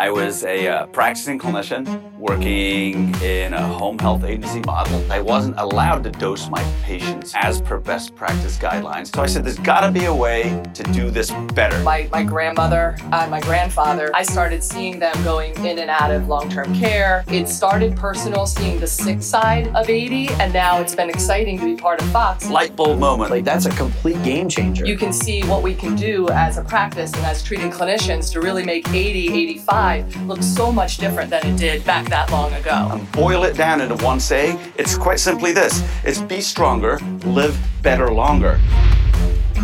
I was a uh, practicing clinician working in a home health agency model. I wasn't allowed to dose my patients as per best practice guidelines. So I said, there's got to be a way to do this better. My, my grandmother and my grandfather, I started seeing them going in and out of long term care. It started personal, seeing the sick side of 80, and now it's been exciting to be part of Fox. Light bulb moment. Like, that's a complete game changer. You can see what we can do as a practice and as treating clinicians to really make 80, 85 look so much different than it did back that long ago. And boil it down into one saying, it's quite simply this it's be stronger, live better longer.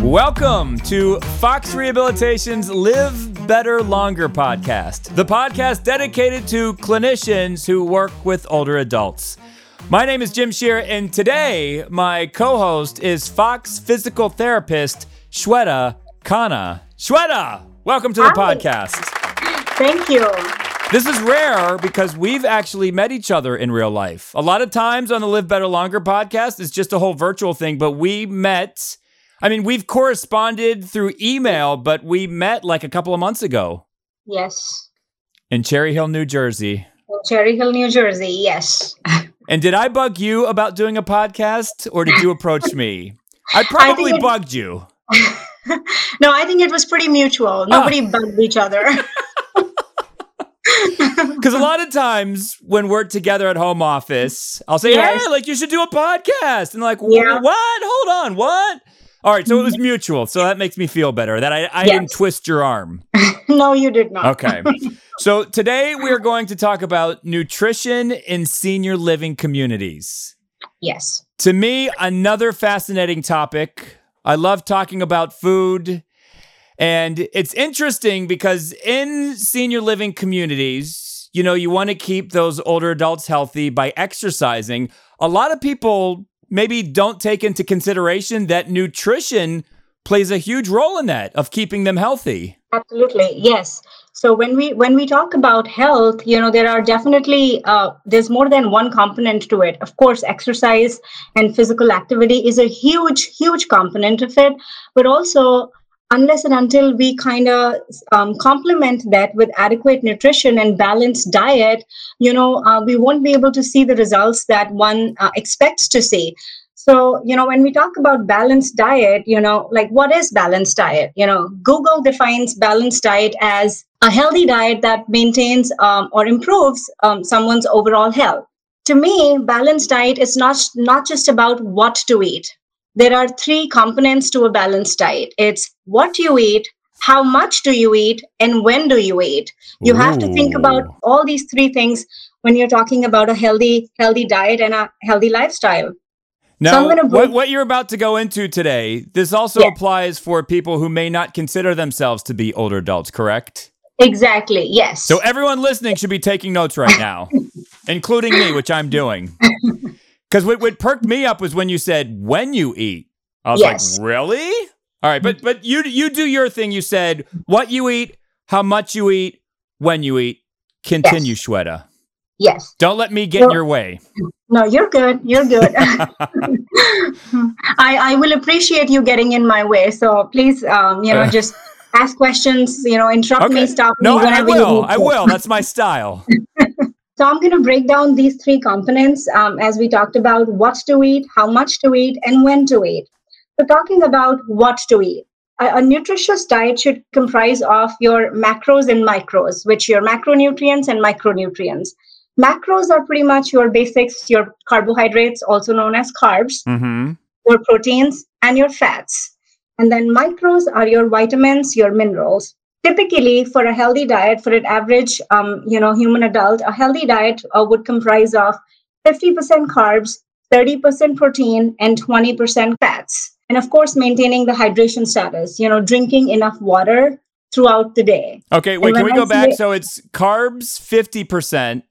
Welcome to Fox Rehabilitation's Live Better Longer podcast, the podcast dedicated to clinicians who work with older adults. My name is Jim Shear, and today my co host is Fox physical therapist Shweta Khanna. Shweta, welcome to the Hi. podcast. Thank you. This is rare because we've actually met each other in real life. A lot of times on the Live Better Longer podcast, it's just a whole virtual thing, but we met. I mean, we've corresponded through email, but we met like a couple of months ago Yes. in Cherry Hill, New Jersey. In Cherry Hill, New Jersey. Yes. And did I bug you about doing a podcast or did you approach me? I probably it- bugged you. no, I think it was pretty mutual. Nobody Ah. bugged each other. Because a lot of times when we're together at home office, I'll say, Yes. "Hey, like you should do a podcast," and like, Yeah. "What? Hold on, what?" All right, so it was mm-hmm. mutual, so that makes me feel better that I, I Yes. didn't twist your arm. no, you did not. Okay, so today we are going to talk about nutrition in senior living communities. Yes. To me, another fascinating topic. I love talking about food. And it's interesting because in senior living communities, you know, you want to keep those older adults healthy by exercising. A lot of people maybe don't take into consideration that nutrition plays a huge role in that of keeping them healthy. Absolutely. Yes. So when we when we talk about health, you know, there are definitely uh, there's more than one component to it. Of course, exercise and physical activity is a huge, huge component of it, but also unless and until we kind of um, complement that with adequate nutrition and balanced diet, you know, uh, we won't be able to see the results that one uh, expects to see. So, you know, when we talk about balanced diet, you know, like what is balanced diet? You know, Google defines balanced diet as a healthy diet that maintains um, or improves um, someone's overall health. To me, balanced diet is not not just about what to eat. There are three components to a balanced diet. It's what you eat, how much do you eat, and when do you eat. You have to think about all these three things when you're talking about a healthy healthy diet and a healthy lifestyle. Now, I'm what, what you're about to go into today, this also Yeah. applies for people who may not consider themselves to be older adults, correct? Exactly. Yes. So everyone listening should be taking notes right now, including me, which I'm doing. Because what, what perked me up was when you said when you eat. I was Yes. like, really? All right, but but you you do your thing. You said what you eat, how much you eat, when you eat. Continue, Shweta. yes. Don't let me get in your way. No, you're good. You're good. I, I will appreciate you getting in my way. So please, um, you know, Uh. just ask questions, you know, interrupt me, stop me No, I will. I will. That's my style. So I'm going to break down these three components um, as we talked about what to eat, how much to eat, and when to eat. So talking about what to eat. A, a nutritious diet should comprise of your macros and micros, which your macronutrients and micronutrients. Macros are pretty much your basics, your carbohydrates, also known as carbs, Mm-hmm. your proteins, and your fats. And then micros are your vitamins, your minerals. Typically, for a healthy diet, for an average, um, you know, human adult, a healthy diet uh, would comprise of 50% carbs, 30% protein, and 20% fats. And of course, maintaining the hydration status. You know, drinking enough water throughout the day. Okay, wait. Can we I go back? say- So it's carbs fifty percent,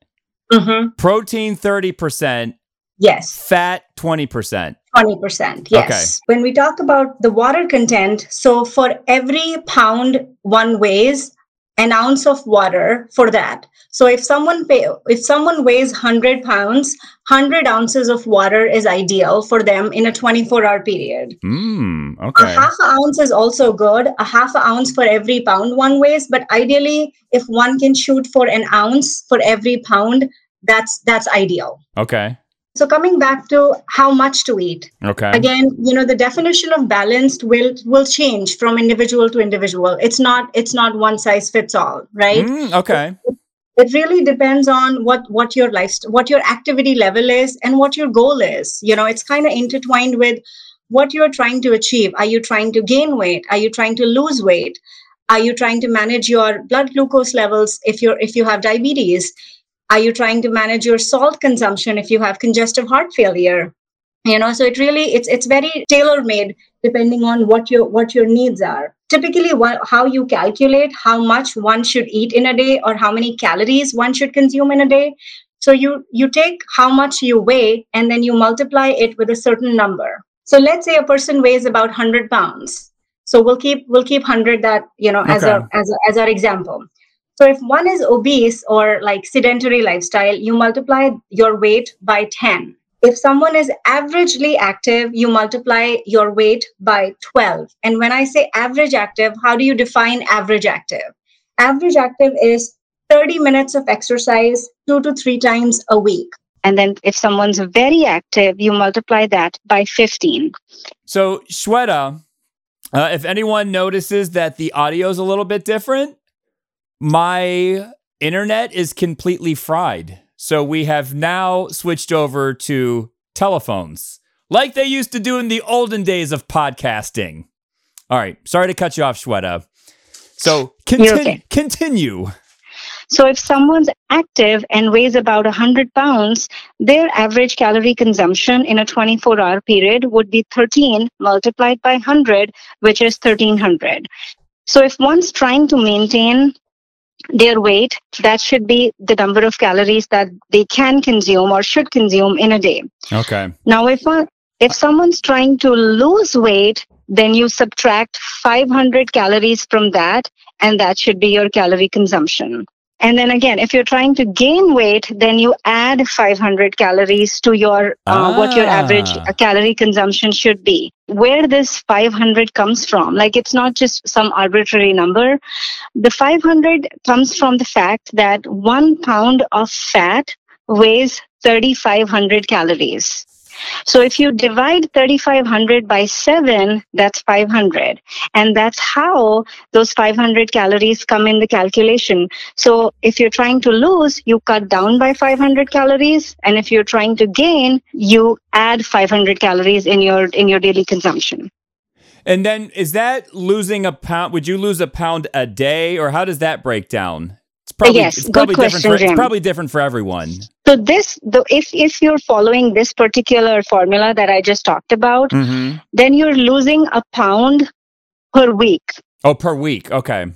Mm-hmm. protein thirty percent, Yes. fat twenty percent. 20%. Yes. When we talk about the water content, so for every pound one weighs, an ounce of water for that. So if someone pay, if someone weighs 100 pounds, 100 ounces of water is ideal for them in a 24 hour period. Mm, okay. A half an ounce is also good. A half an ounce for every pound one weighs, but ideally, if one can shoot for an ounce for every pound, that's that's ideal. Okay. So coming back to how much to eat, Okay. again you know the definition of balanced will will change from individual to individual. It's not it's not one size fits all right? Mm, okay. it really depends on what what your life what your activity level is and what your goal is. You know it's kind of intertwined with what you're trying to achieve. Are you trying to gain weight? Are you trying to lose weight? Are you trying to manage your blood glucose levels if you're if you have diabetes are you trying to manage your salt consumption if you have congestive heart failure? You know so it really it's it's very tailor made depending on what your what your needs are. Typically what, how you calculate how much one should eat in a day or how many calories one should consume in a day. So you you take how much you weigh and then you multiply it with a certain number. So let's say a person weighs about 100 pounds. So we'll keep we'll keep 100 that you know as a as a, as our example so if one is obese or like sedentary lifestyle you multiply your weight by 10 if someone is averagely active, you multiply your weight by 12. And when I say average active, how do you define average active? Average active is 30 minutes of exercise two to three times a week. And then if someone's very active, you multiply that by 15. So, Shweta, uh, if anyone notices that the audio is a little bit different, my internet is completely fried. So, we have now switched over to telephones like they used to do in the olden days of podcasting. All right. Sorry to cut you off, Shweta. So, You're okay. continue. So if someone's active and weighs about 100 pounds, their average calorie consumption in a 24 hour period would be 13 multiplied by 100, which is 1300. So if one's trying to maintain their weight, that should be the number of calories that they can consume or should consume in a day. Okay. Now, if if someone's trying to lose weight, then you subtract 500 calories from that, and that should be your calorie consumption. And then again, if you're trying to gain weight, then you add 500 calories to your uh, what your average Ah. uh, calorie consumption should be. Where this 500 comes from, like it's not just some arbitrary number. The 500 comes from the fact that one pound of fat weighs 3,500 calories. So if you divide 3,500 by 7, that's 500. And that's how those 500 calories come in the calculation. So if you're trying to lose, you cut down by 500 calories. And if you're trying to gain, you add 500 calories in your, in your daily consumption. And then is that losing a pound? Would you lose a pound a day, or how does that break down? Probably Yes, it's good probably different. question, For, it's probably different for everyone. So this, the, if, if you're following this particular formula that I just talked about, Mm-hmm. then you're losing a pound per week. Oh, per week. Okay.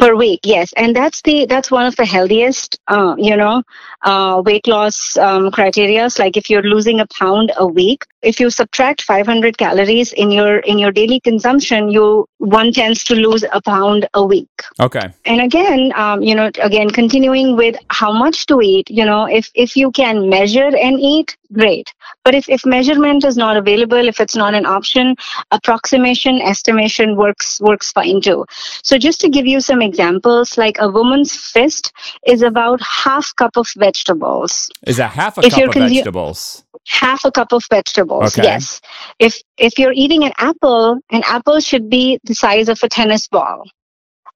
Per week yes. And that's the that's one of the healthiest uh, you know uh, weight loss um, criterias like if you're losing a pound a week if you subtract 500 calories in your in your daily consumption you one tends to lose a pound a week. Okay. and again um, you know again continuing with how much to eat you know if if you can measure and eat great but if, if measurement is not available if it's not an option approximation estimation works works fine too so just to give you some examples like a woman's fist is about half cup of vegetables Is that half a If cup of consu- vegetables? half a cup of vegetables Okay. yes if if you're eating an apple an apple should be the size of a tennis ball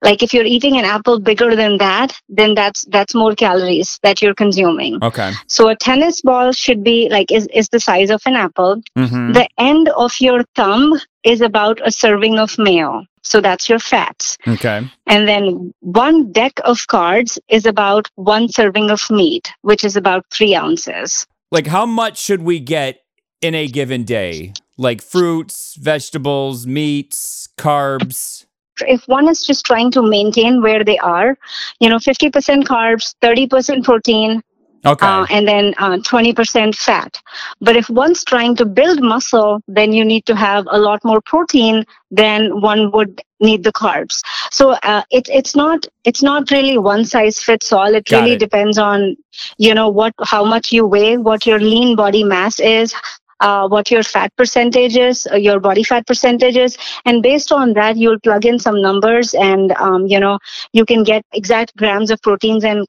like if you're eating an apple bigger than that then that's that's more calories that you're consuming Okay. so a tennis ball should be like is, is the size of an apple Mm-hmm. the end of your thumb is about a serving of mayo so that's your fats Okay. and then one deck of cards is about one serving of meat which is about three ounces Like, how much should we get in a given day? Like fruits, vegetables, meats, carbs. If one is just trying to maintain where they are, you know, 50% carbs, 30% protein, Okay. uh, and then uh, 20% fat. But if one's trying to build muscle, then you need to have a lot more protein than one would need the carbs. So uh, it's it's not it's not really one size fits all. It Got really it. depends on you know what how much you weigh, what your lean body mass is. Uh, what your fat percentage is, uh, your body fat percentage is, and based on that, you'll plug in some numbers, and um, you know you can get exact grams of proteins and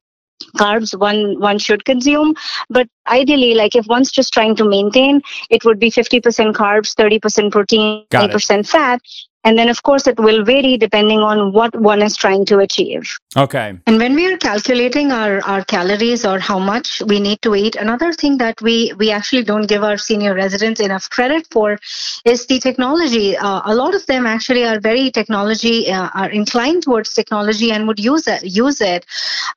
carbs one one should consume. But ideally like if one's just trying to maintain it would be 50% carbs 30% protein Got it. 20% fat and then of course it will vary depending on what one is trying to achieve okay. And when we are calculating our, our calories or how much we need to eat, another thing that we, we actually don't give our senior residents enough credit for is the technology. Uh, a lot of them actually are very technology, uh, are inclined towards technology and would use it. Use it.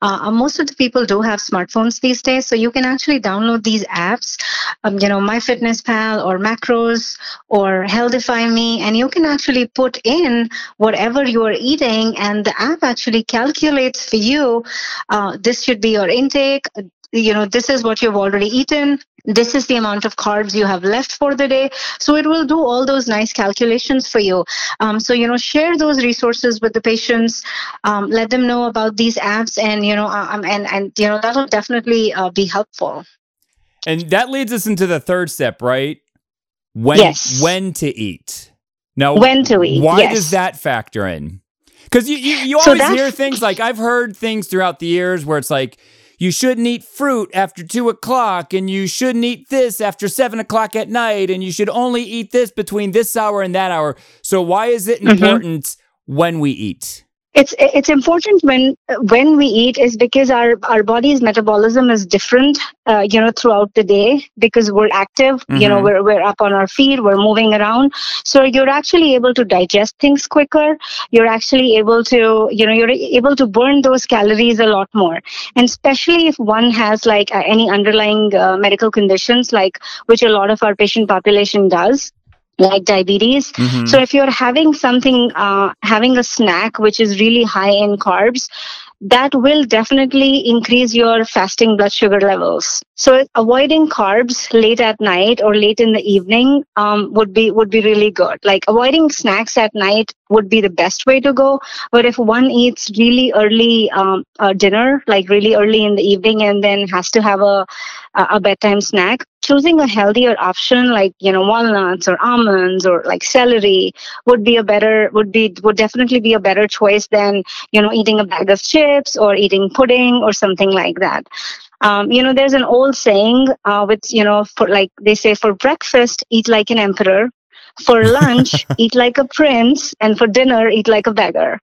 Uh, most of the people do have smartphones these days, so you can actually download these apps, um, you know, MyFitnessPal or Macros or Healthify Me, and you can actually put in whatever you are eating, and the app actually calculates for you. Uh, this should be your intake. You know, this is what you've already eaten. This is the amount of carbs you have left for the day. So it will do all those nice calculations for you. Um, so you know, share those resources with the patients. Um, let them know about these apps, and you know, um, and and you know, that will definitely uh, be helpful. And that leads us into the third step, right? When Yes. when to eat. Now When to eat, Why yes. does that factor in? Because you, you, you always that's- hear things like I've heard things throughout the years where it's like you shouldn't eat fruit after two o'clock and you shouldn't eat this after seven o'clock at night and you should only eat this between this hour and that hour. So why is it Mhm. important when we eat? It's it's important when when we eat is because our our body's metabolism is different uh, you know throughout the day because we're active you know Mhm. we're, we're up on our feet we're moving around. So you're actually able to digest things quicker. You're actually able to you know you're able to burn those calories a lot more. And especially if one has like uh, any underlying uh, medical conditions like which a lot of our patient population does like diabetes Mhm. so if you're having something, uh, having a snack which is really high in carbs, that will definitely increase your fasting blood sugar levels. So avoiding carbs late at night or late in the evening um, would be would be really good. Like avoiding snacks at night would be the best way to go. But if one eats really early um, uh, dinner, like really early in the evening, and then has to have a a bedtime snack, choosing a healthier option like you know walnuts or almonds or like celery would be a better would be would definitely be a better choice than you know eating a bag of chips or eating pudding or something like that um, you know there's an old saying uh, with you know for like they say for breakfast eat like an emperor for lunch eat like a prince and for dinner eat like a beggar.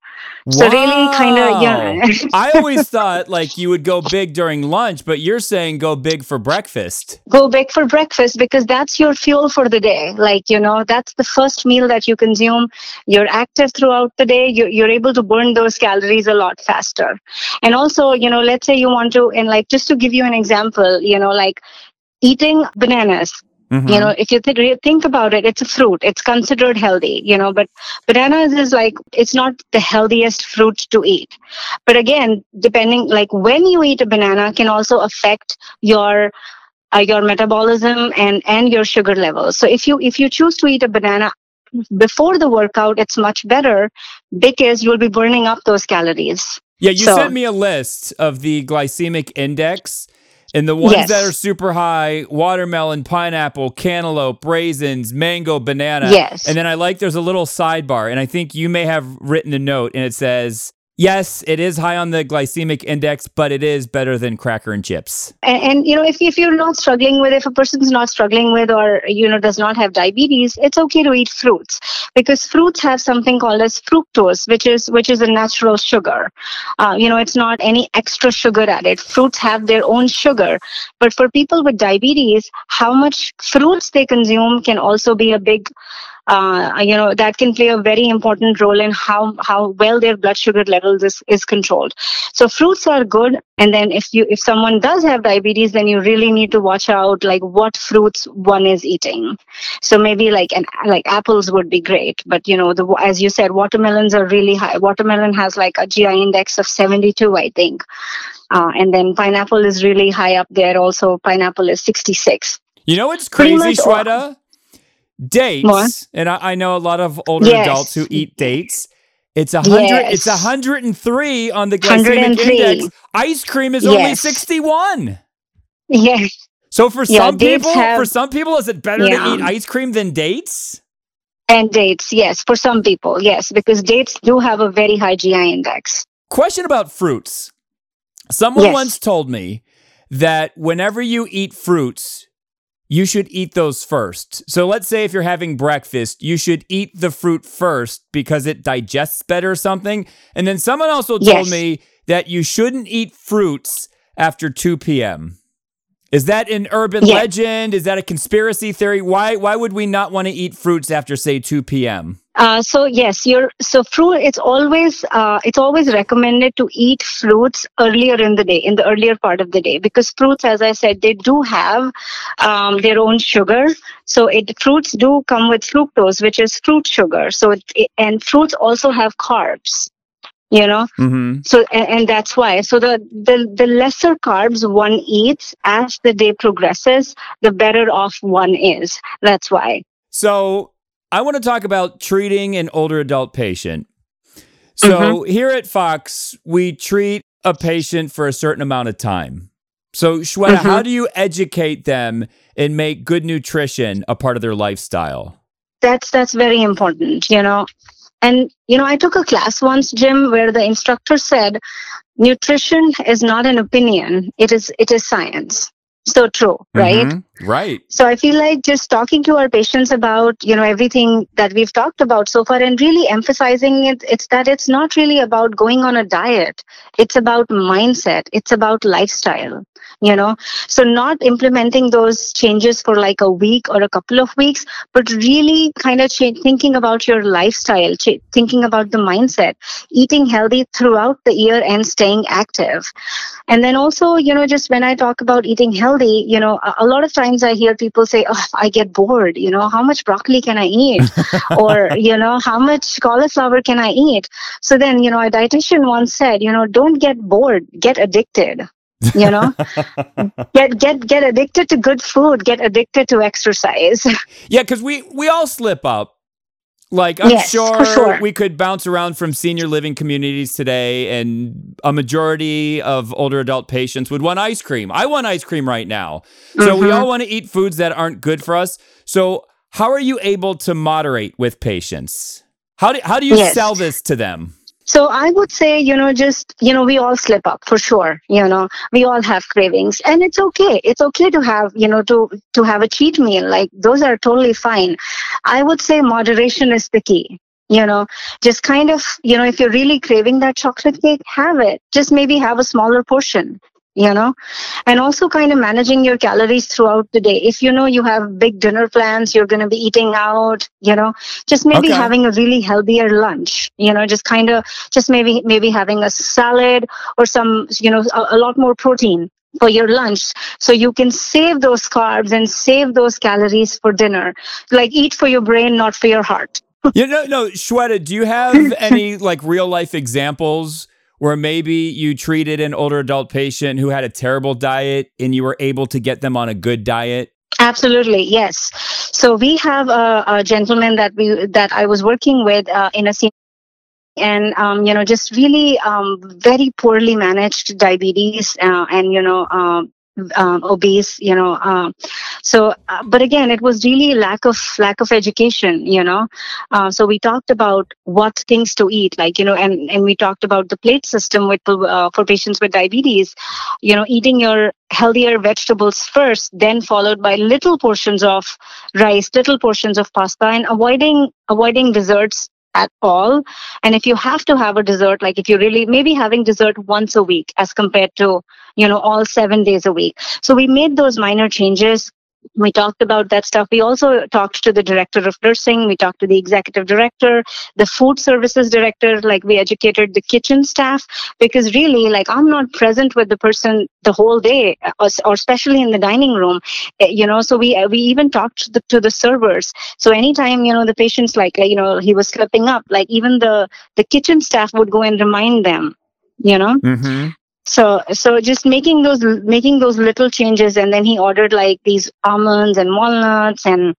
So really kind of yeah. I always thought like you would go big during lunch, but you're saying go big for breakfast. go big for breakfast because that's your fuel for the day. Like you know that's the first meal that you consume. You're active throughout the day. You're, you're able to burn those calories a lot faster. And also you know let's say you want to and like just to give you an example you know like eating bananas Mhm. you know if you th- think about it it's a fruit it's considered healthy you know but bananas is like it's not the healthiest fruit to eat but again depending like when you eat a banana can also affect your uh, your metabolism and and your sugar levels so if you if you choose to eat a banana before the workout it's much better because you'll be burning up those calories Yeah, you So- sent me a list of the glycemic index. And the ones Yes. that are super high watermelon, pineapple, cantaloupe, raisins, mango, banana. Yes. And then I like there's a little sidebar. And I think you may have written a note and it says, yes, it is high on the glycemic index, but it is better than cracker and chips. and, and you know if, if you're not struggling with if a person's not struggling with or you know does not have diabetes it's okay to eat fruits because fruits have something called as fructose which is which is a natural sugar. Uh, you know it's not any extra sugar added. Fruits have their own sugar. But for people with diabetes how much fruits they consume can also be a big uh, you know that can play a very important role in how how well their blood sugar levels is, is controlled. So fruits are good and then if you if someone does have diabetes then you really need to watch out like what fruits one is eating. So maybe like an like apples would be great but you know the as you said watermelons are really high. Watermelon has like a gi index of 72 i think. Uh, and then pineapple is really high up there also. Pineapple is 66 you know what's crazy shweta dates, More? and I, I, know a lot of older yes. adults who eat dates. It's a hundred. Yes. It's a hundred and three on the glycemic index. Ice cream is yes. only sixty-one. Yes. So for yeah, some people, have, for some people, is it better yeah. to eat ice cream than dates? And dates, yes, for some people, yes, because dates do have a very high GI index. Question about fruits. Someone yes. once told me that whenever you eat fruits, you should eat those first. So let's say if you're having breakfast, you should eat the fruit first because it digests better or something. And then someone also told yes. me that you shouldn't eat fruits after 2 p.m. Is that an urban yes. legend? Is that a conspiracy theory? Why why would we not want to eat fruits after say 2 p.m.? Uh, so yes, you're so fruit. It's always uh, it's always recommended to eat fruits earlier in the day, in the earlier part of the day, because fruits, as I said, they do have um, their own sugar. So it fruits do come with fructose, which is fruit sugar. So it, it, and fruits also have carbs you know mm-hmm. so and, and, that's why so the, the the lesser carbs one eats as the day progresses the better off one is that's why so I want to talk about treating an older adult patient. So mm-hmm. here at Fox, we treat a patient for a certain amount of time. So Shweta, mm-hmm. how do you educate them and make good nutrition a part of their lifestyle? That's that's very important, you know. And you know, I took a class once, Jim, where the instructor said, nutrition is not an opinion, it is it is science so true mm-hmm. right so i feel like just talking to our patients about you know everything that we've talked about so far and really emphasizing it it's that it's not really about going on a diet. It's about mindset. It's about lifestyle you know. So not implementing those changes for like a week or a couple of weeks but really kind of ch- thinking about your lifestyle ch- thinking about the mindset eating healthy throughout the year and staying active. And then also you know just when i talk about eating healthy you know a, a lot of times i hear people say oh i get bored you know how much broccoli can i eat? Or you know how much cauliflower can i eat? So then you know a dietitian once said you know don't get bored get addicted you know? Get get get addicted to good food get addicted to exercise. Yeah because we we all slip up like i'm yes, sure, sure, we could bounce around from senior living communities today and a majority of older adult patients would want ice cream. I want ice cream right now. So mm-hmm. we all want to eat foods that aren't good for us. So how are you able to moderate with patients? How do, how do you yes. sell this to them so I would say, you know, just, you know, we all slip up for sure. You know, we all have cravings and it's okay. It's okay to have, you know, to, to have a cheat meal. Like those are totally fine. I would say moderation is the key you know just kind of you know if you're really craving that chocolate cake have it just maybe have a smaller portion you know? And also kind of managing your calories throughout the day. If you know you have big dinner plans you're going to be eating out you know just maybe okay. having a really healthier lunch you know just kind of just maybe maybe having a salad or some you know a, a lot more protein for your lunch. So you can save those carbs and save those calories for dinner. Like eat for your brain not for your heart. You know no shweta do you have any like real life examples where maybe you treated an older adult patient who had a terrible diet and you were able to get them on a good diet? Absolutely, yes. So we have a, a gentleman that we that I was working with uh, in a scene and um, you know just really um, very poorly managed diabetes uh, and you know um, um, obese you know um, so uh, but again it was really lack of lack of education you know. Uh, so we talked about what things to eat like you know and and we talked about the plate system with uh, for patients with diabetes you know eating your healthier vegetables first then followed by little portions of rice little portions of pasta and avoiding avoiding desserts at all. And if you have to have a dessert, like if you really maybe having dessert once a week as compared to, you know, all seven days a week. So we made those minor changes we talked about that stuff. We also talked to the director of nursing. We talked to the executive director the food services director like we educated the kitchen staff because really like i'm not present with the person the whole day or, or especially in the dining room eh, you know so we we even talked to the, to the servers. So anytime you know the patients like you know he was slipping up like even the the kitchen staff would go and remind them you know? Mm-hmm. So so just making those making those little changes and then he ordered like these almonds and walnuts and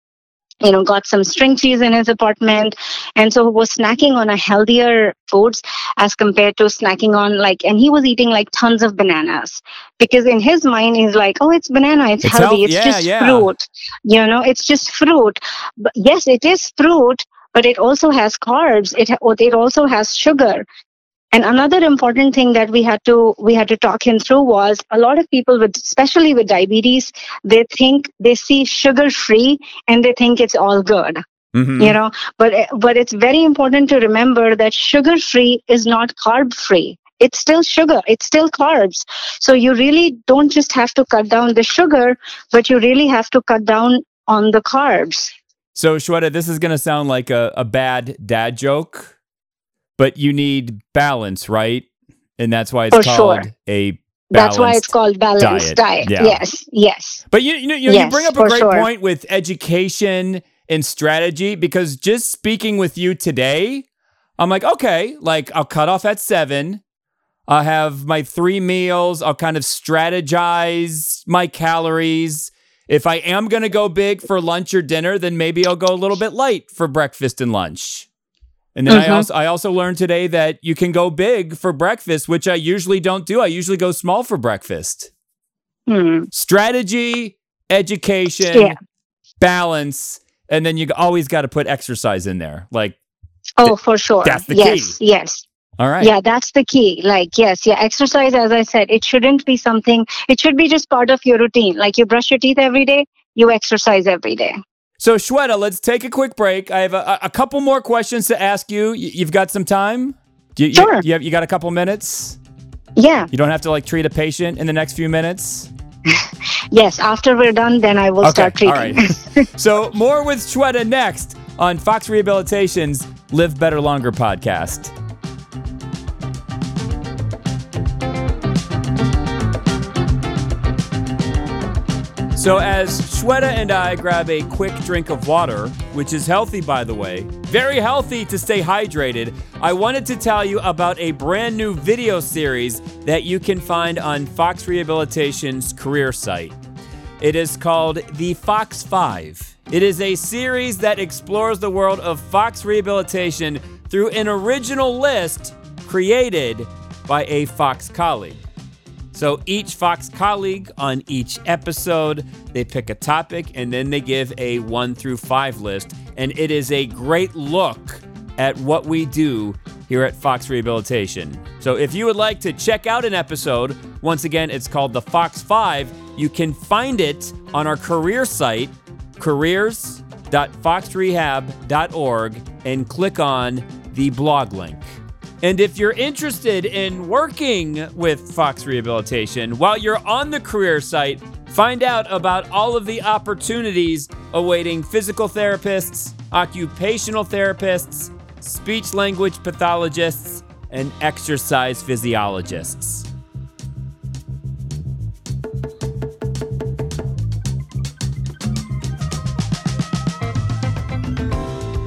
you know got some string cheese in his apartment. And so he was snacking on a healthier foods as compared to snacking on like and he was eating like tons of bananas. Because in his mind he's like oh it's banana it's, It's healthy health- it's yeah, just yeah. fruit. You know it's just fruit. But yes it is fruit but it also has carbs. It it also has sugar and another important thing that we had to we had to talk him through was a lot of people with especially with diabetes they think they see sugar free and they think it's all good Mm-hmm. you know? But but it's very important to remember that sugar free is not carb free. It's still sugar. It's still carbs. So you really don't just have to cut down the sugar but you really have to cut down on the carbs. So, Shweta, this is going to sound like a, a bad dad joke, but you need balance, right? And that's why it's For called sure. a that's why it's called balanced diet. diet, Yeah. yes yes But you, you know, you, know, you bring up a great sure. point with education and strategy because just speaking with you today, I'm like, okay, like I'll cut off at seven. I'll have my three meals. I'll kind of strategize my calories. If I am going to go big for lunch or dinner, then maybe I'll go a little bit light for breakfast and lunch. And then I Mhm. also I also learned today that you can go big for breakfast, which I usually don't do. I usually go small for breakfast Hmm. strategy, education, Yeah. balance, and then you always got to put exercise in there. Like, oh for sure that's the yes yes all right, Yeah, that's the key. Like, yes, yeah, exercise, as I said, it shouldn't be something, it should be just part of your routine. Like, you brush your teeth every day, you exercise every day. So, Shweta, let's take a quick break. I have a, a couple more questions to ask you. You've got some time? You, you- Sure. You, have, you got a couple minutes? Yeah, You don't have to like treat a patient in the next few minutes. yes, after we're done, then I will start treating. all right. so, more with Shweta next on Fox Rehabilitation's Live Better Longer podcast. So, as Shweta and I grab a quick drink of water, which is healthy, by the way, very healthy to stay hydrated, I wanted to tell you about a brand new video series that you can find on Fox Rehabilitation's career site. It is called The Fox Five. It is a series that explores the world of Fox Rehabilitation through an original list created by a Fox colleague. So each Fox colleague on each episode, they pick a topic and then they give a one through five list. And it is a great look at what we do here at Fox Rehabilitation. So if you would like to check out an episode, once again, it's called The Fox Five. You can find it on our career site, careers.foxrehab.org, and click on the blog link. And if you're interested in working with Fox Rehabilitation while you're on the career site, find out about all of the opportunities awaiting physical therapists, occupational therapists, speech language pathologists, and exercise physiologists.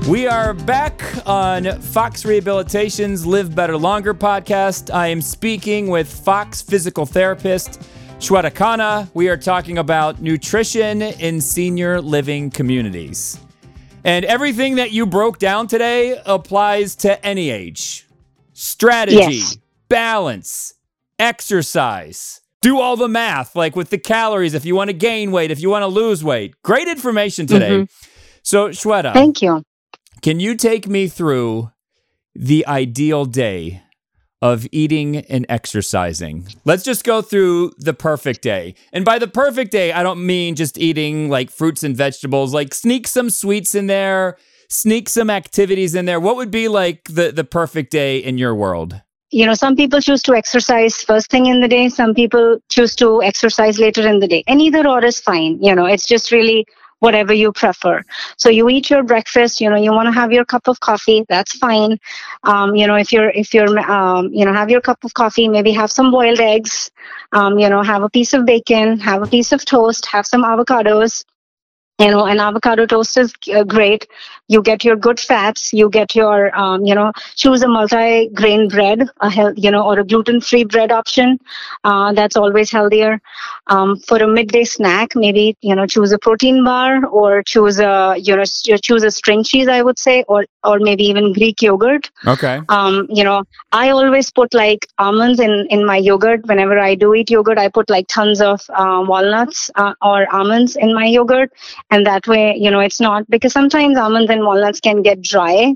We are back on Fox Rehabilitation's Live Better Longer podcast. I am speaking with Fox physical therapist Shweta Khanna. We are talking about nutrition in senior living communities. And everything that you broke down today applies to any age. Strategy, Yes. balance, exercise. Do all the math, like with the calories, if you want to gain weight, if you want to lose weight. Great information today. Mm-hmm. So, Shweta, Thank you. Can you take me through the ideal day of eating and exercising? Let's just go through the perfect day. And by the perfect day, I don't mean just eating like fruits and vegetables, like sneak some sweets in there, sneak some activities in there. What would be like the, the perfect day in your world? you know, some people choose to exercise first thing in the day. Some people choose to exercise later in the day. And either or is fine. You know, it's just really whatever you prefer. So you eat your breakfast. You know, you want to have your cup of coffee. That's fine. Um, you know, if you're if you're um, you know have your cup of coffee, maybe have some boiled eggs. Um, you know, have a piece of bacon, have a piece of toast, have some avocados. You know, an avocado toast is uh, great. You get your good fats. You get your, um, you know, choose a multi-grain bread, a health, you know, or a gluten-free bread option. Uh, that's always healthier. Um, for a midday snack, maybe you know, choose a protein bar or choose a, you know, choose a string cheese. I would say, or or maybe even Greek yogurt. Okay. Um, you know, I always put like almonds in in my yogurt. Whenever I do eat yogurt, I put like tons of uh, walnuts uh, or almonds in my yogurt and that way you know it's not because sometimes almonds and walnuts can get dry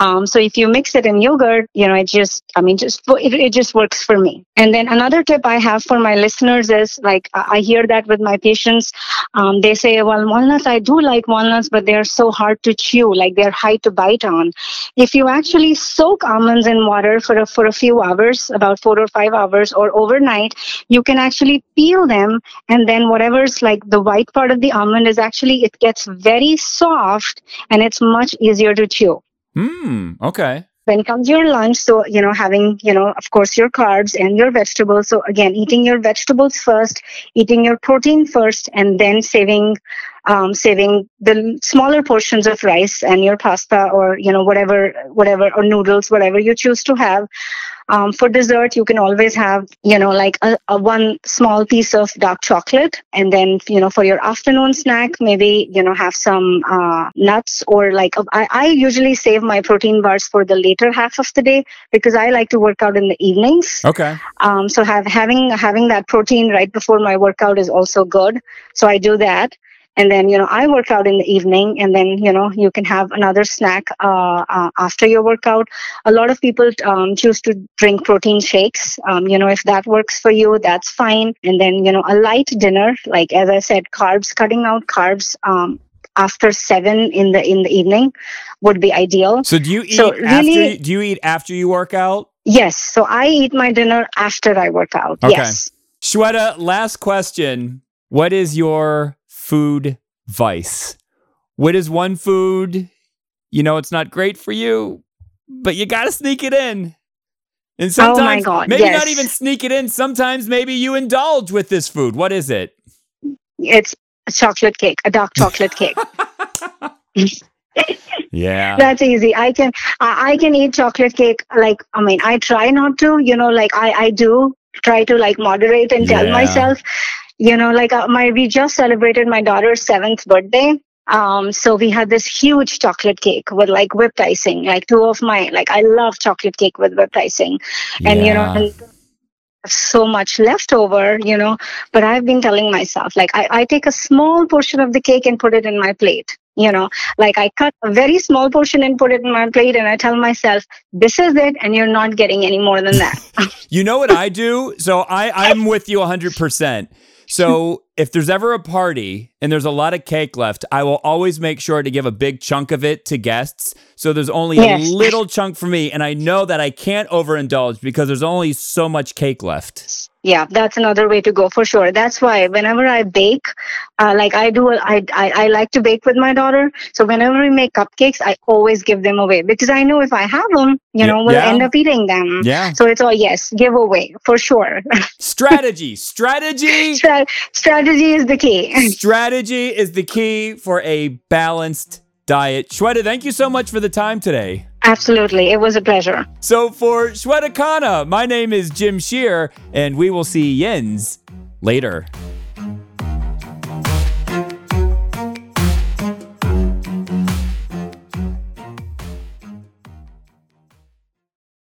um, so if you mix it in yogurt you know it just i mean just it, it just works for me. And then another tip i have for my listeners is like i hear that with my patients. Um, they say well walnuts i do like walnuts but they're so hard to chew like they're hard to bite on. If you actually soak almonds in water for a, for a few hours about four or five hours or overnight you can actually peel them and then whatever's like the white part of the almond is actually it gets very soft and it's much easier to chew. Hmm. Okay. Then comes your lunch. So, you know, having, you know, of course, your carbs and your vegetables. So, again, eating your vegetables first, eating your protein first, and then saving um, saving the smaller portions of rice and your pasta or you know whatever whatever or noodles whatever you choose to have. Um, for dessert you can always have you know like a, a, one small piece of dark chocolate. And then you know for your afternoon snack maybe you know have some uh, nuts or like I, I usually save my protein bars for the later half of the day because i like to work out in the evenings. Okay. Um, so have having having that protein right before my workout is also good. So i do that and then you know i work out in the evening and then you know you can have another snack uh, uh, after your workout. A lot of people um, choose to drink protein shakes. Um, you know if that works for you that's fine. And then you know a light dinner like as i said carbs cutting out carbs um, after seven in the in the evening would be ideal. So do you eat so really, after do you eat after you work out? Yes. So i eat my dinner after i work out. Okay. yes. Shweta, last question. What is your food vice. What is one food? You know, it's not great for you, but you got to sneak it in. And oh sometimes, oh God, maybe yes. not even sneak it in. Sometimes maybe you indulge with this food. What is it? It's a chocolate cake, a dark chocolate cake. yeah that's easy i can I, I, can eat chocolate cake like i mean i try not to you know like i i do try to like moderate and tell yeah. myself you know like uh, my we just celebrated my daughter's seventh birthday. Um, so we had this huge chocolate cake with like whipped icing like two of my like i love chocolate cake with whipped icing. And you know so much left over you know but i've been telling myself like I, I take a small portion of the cake and put it in my plate you know. Like i cut a very small portion and put it in my plate and i tell myself this is it and you're not getting any more than that. You know what i do? So i i'm with you 100% so if there's ever a party and there's a lot of cake left, I will always make sure to give a big chunk of it to guests. So there's only yes. a little chunk for me. And I know that I can't overindulge because there's only so much cake left yeah that's another way to go for sure. That's why whenever i bake uh, like i do I, I, I like to bake with my daughter. So whenever we make cupcakes i always give them away because i know if i have them you know we'll yeah. end up eating them. Yeah. So it's all yes give away for sure. Strategy strategy. Stra- strategy is the key. Strategy is the key for a balanced diet. Shweta thank you so much for the time today Absolutely. It was a pleasure. So for Shweta Khanna, my name is Jim Shear, and we will see Yins later.